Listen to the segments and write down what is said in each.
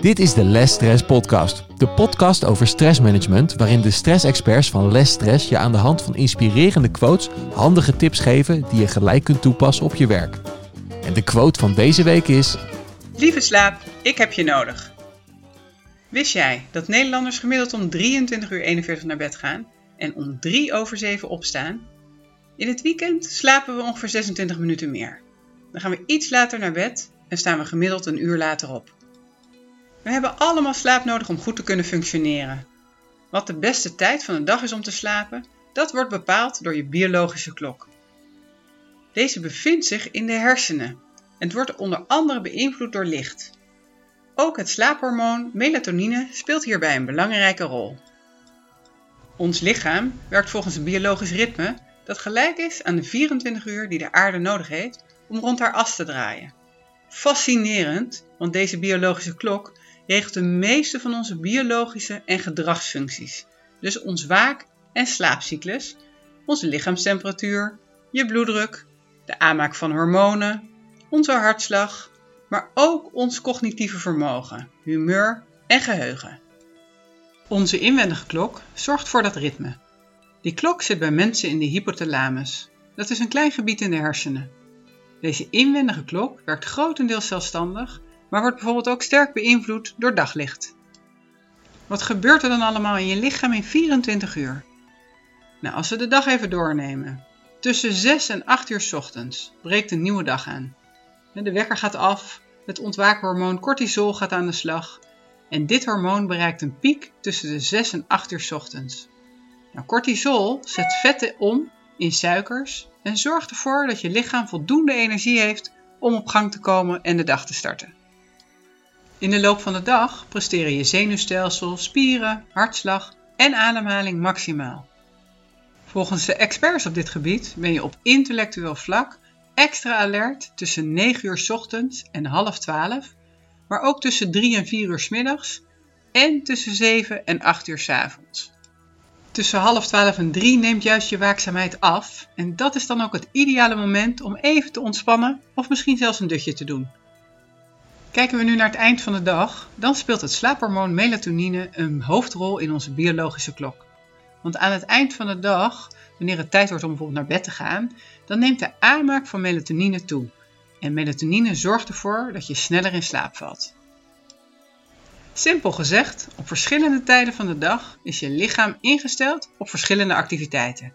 Dit is de Less Stress Podcast. De podcast over stressmanagement, waarin de stressexperts van Less Stress je aan de hand van inspirerende quotes handige tips geven die je gelijk kunt toepassen op je werk. En de quote van deze week is: Lieve slaap, ik heb je nodig. Wist jij dat Nederlanders gemiddeld om 23 uur 41 naar bed gaan en om 3 over 7 opstaan? In het weekend slapen we ongeveer 26 minuten meer. Dan gaan we iets later naar bed staan we gemiddeld een uur later op. We hebben allemaal slaap nodig om goed te kunnen functioneren. Wat de beste tijd van de dag is om te slapen, dat wordt bepaald door je biologische klok. Deze bevindt zich in de hersenen en het wordt onder andere beïnvloed door licht. Ook het slaaphormoon melatonine speelt hierbij een belangrijke rol. Ons lichaam werkt volgens een biologisch ritme dat gelijk is aan de 24 uur die de aarde nodig heeft om rond haar as te draaien. Fascinerend, want deze biologische klok regelt de meeste van onze biologische en gedragsfuncties. Dus ons waak- en slaapcyclus, onze lichaamstemperatuur, je bloeddruk, de aanmaak van hormonen, onze hartslag, maar ook ons cognitieve vermogen, humeur en geheugen. Onze inwendige klok zorgt voor dat ritme. Die klok zit bij mensen in de hypothalamus. Dat is een klein gebied in de hersenen. Deze inwendige klok werkt grotendeels zelfstandig, maar wordt bijvoorbeeld ook sterk beïnvloed door daglicht. Wat gebeurt er dan allemaal in je lichaam in 24 uur? Nou, als we de dag even doornemen. Tussen 6 en 8 uur ochtends breekt een nieuwe dag aan. De wekker gaat af, het ontwaakhormoon cortisol gaat aan de slag en dit hormoon bereikt een piek tussen de 6 en 8 uur ochtends. Nou, cortisol zet vetten om in suikers en zorgt ervoor dat je lichaam voldoende energie heeft om op gang te komen en de dag te starten. In de loop van de dag presteren je zenuwstelsel, spieren, hartslag en ademhaling maximaal. Volgens de experts op dit gebied ben je op intellectueel vlak extra alert tussen 9 uur ochtends en half 12, maar ook tussen 3 en 4 uur middags en tussen 7 en 8 uur avonds. Tussen half 12 en 3 neemt juist je waakzaamheid af en dat is dan ook het ideale moment om even te ontspannen of misschien zelfs een dutje te doen. Kijken we nu naar het eind van de dag, dan speelt het slaaphormoon melatonine een hoofdrol in onze biologische klok. Want aan het eind van de dag, wanneer het tijd wordt om bijvoorbeeld naar bed te gaan, dan neemt de aanmaak van melatonine toe. En melatonine zorgt ervoor dat je sneller in slaap valt. Simpel gezegd, op verschillende tijden van de dag is je lichaam ingesteld op verschillende activiteiten.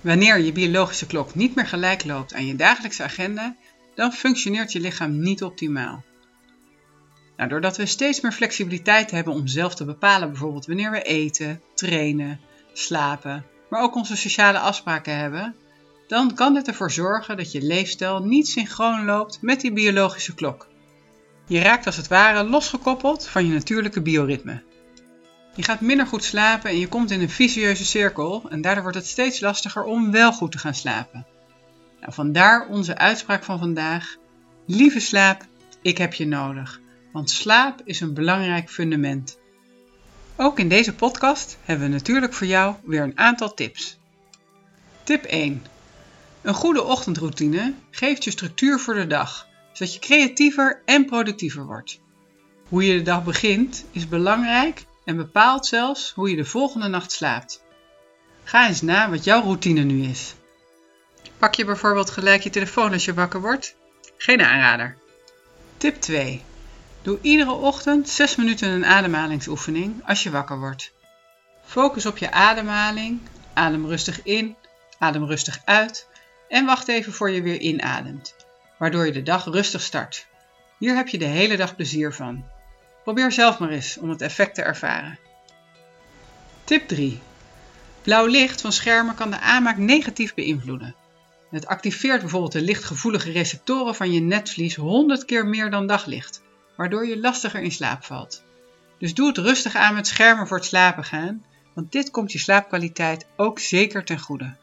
Wanneer je biologische klok niet meer gelijk loopt aan je dagelijkse agenda, dan functioneert je lichaam niet optimaal. Nou, doordat we steeds meer flexibiliteit hebben om zelf te bepalen, bijvoorbeeld wanneer we eten, trainen, slapen, maar ook onze sociale afspraken hebben, dan kan dit ervoor zorgen dat je leefstijl niet synchroon loopt met die biologische klok. Je raakt als het ware losgekoppeld van je natuurlijke bioritme. Je gaat minder goed slapen en je komt in een vicieuze cirkel en daardoor wordt het steeds lastiger om wel goed te gaan slapen. Nou, vandaar onze uitspraak van vandaag. Lieve slaap, ik heb je nodig, want slaap is een belangrijk fundament. Ook in deze podcast hebben we natuurlijk voor jou weer een aantal tips. Tip 1. Een goede ochtendroutine geeft je structuur voor de dag, zodat je creatiever en productiever wordt. Hoe je de dag begint is belangrijk en bepaalt zelfs hoe je de volgende nacht slaapt. Ga eens na wat jouw routine nu is. Pak je bijvoorbeeld gelijk je telefoon als je wakker wordt? Geen aanrader. Tip 2. Doe iedere ochtend 6 minuten een ademhalingsoefening als je wakker wordt. Focus op je ademhaling, adem rustig in, adem rustig uit en wacht even voor je weer inademt, waardoor je de dag rustig start. Hier heb je de hele dag plezier van. Probeer zelf maar eens om het effect te ervaren. Tip 3. Blauw licht van schermen kan de aanmaak negatief beïnvloeden. Het activeert bijvoorbeeld de lichtgevoelige receptoren van je netvlies 100 keer meer dan daglicht, waardoor je lastiger in slaap valt. Dus doe het rustig aan met schermen voor het slapen gaan, want dit komt je slaapkwaliteit ook zeker ten goede.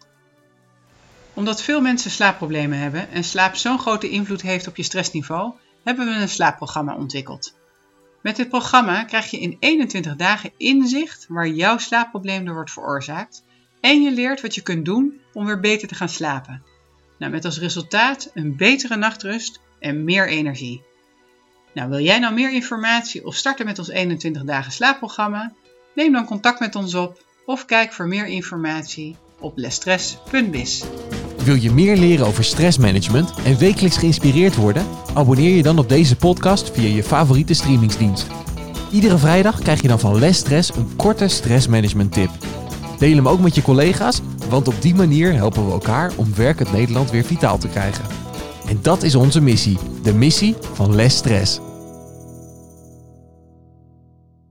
Omdat veel mensen slaapproblemen hebben en slaap zo'n grote invloed heeft op je stressniveau, hebben we een slaapprogramma ontwikkeld. Met dit programma krijg je in 21 dagen inzicht waar jouw slaapprobleem door wordt veroorzaakt en je leert wat je kunt doen om weer beter te gaan slapen. Nou, met als resultaat een betere nachtrust en meer energie. Nou, wil jij nou meer informatie of starten met ons 21 dagen slaapprogramma? Neem dan contact met ons op of kijk voor meer informatie op lestress.biz. Wil je meer leren over stressmanagement en wekelijks geïnspireerd worden? Abonneer je dan op deze podcast via je favoriete streamingsdienst. Iedere vrijdag krijg je dan van Les Stress een korte stressmanagement tip. Deel hem ook met je collega's, want op die manier helpen we elkaar om werkend Nederland weer vitaal te krijgen. En dat is onze missie, de missie van Les Stress.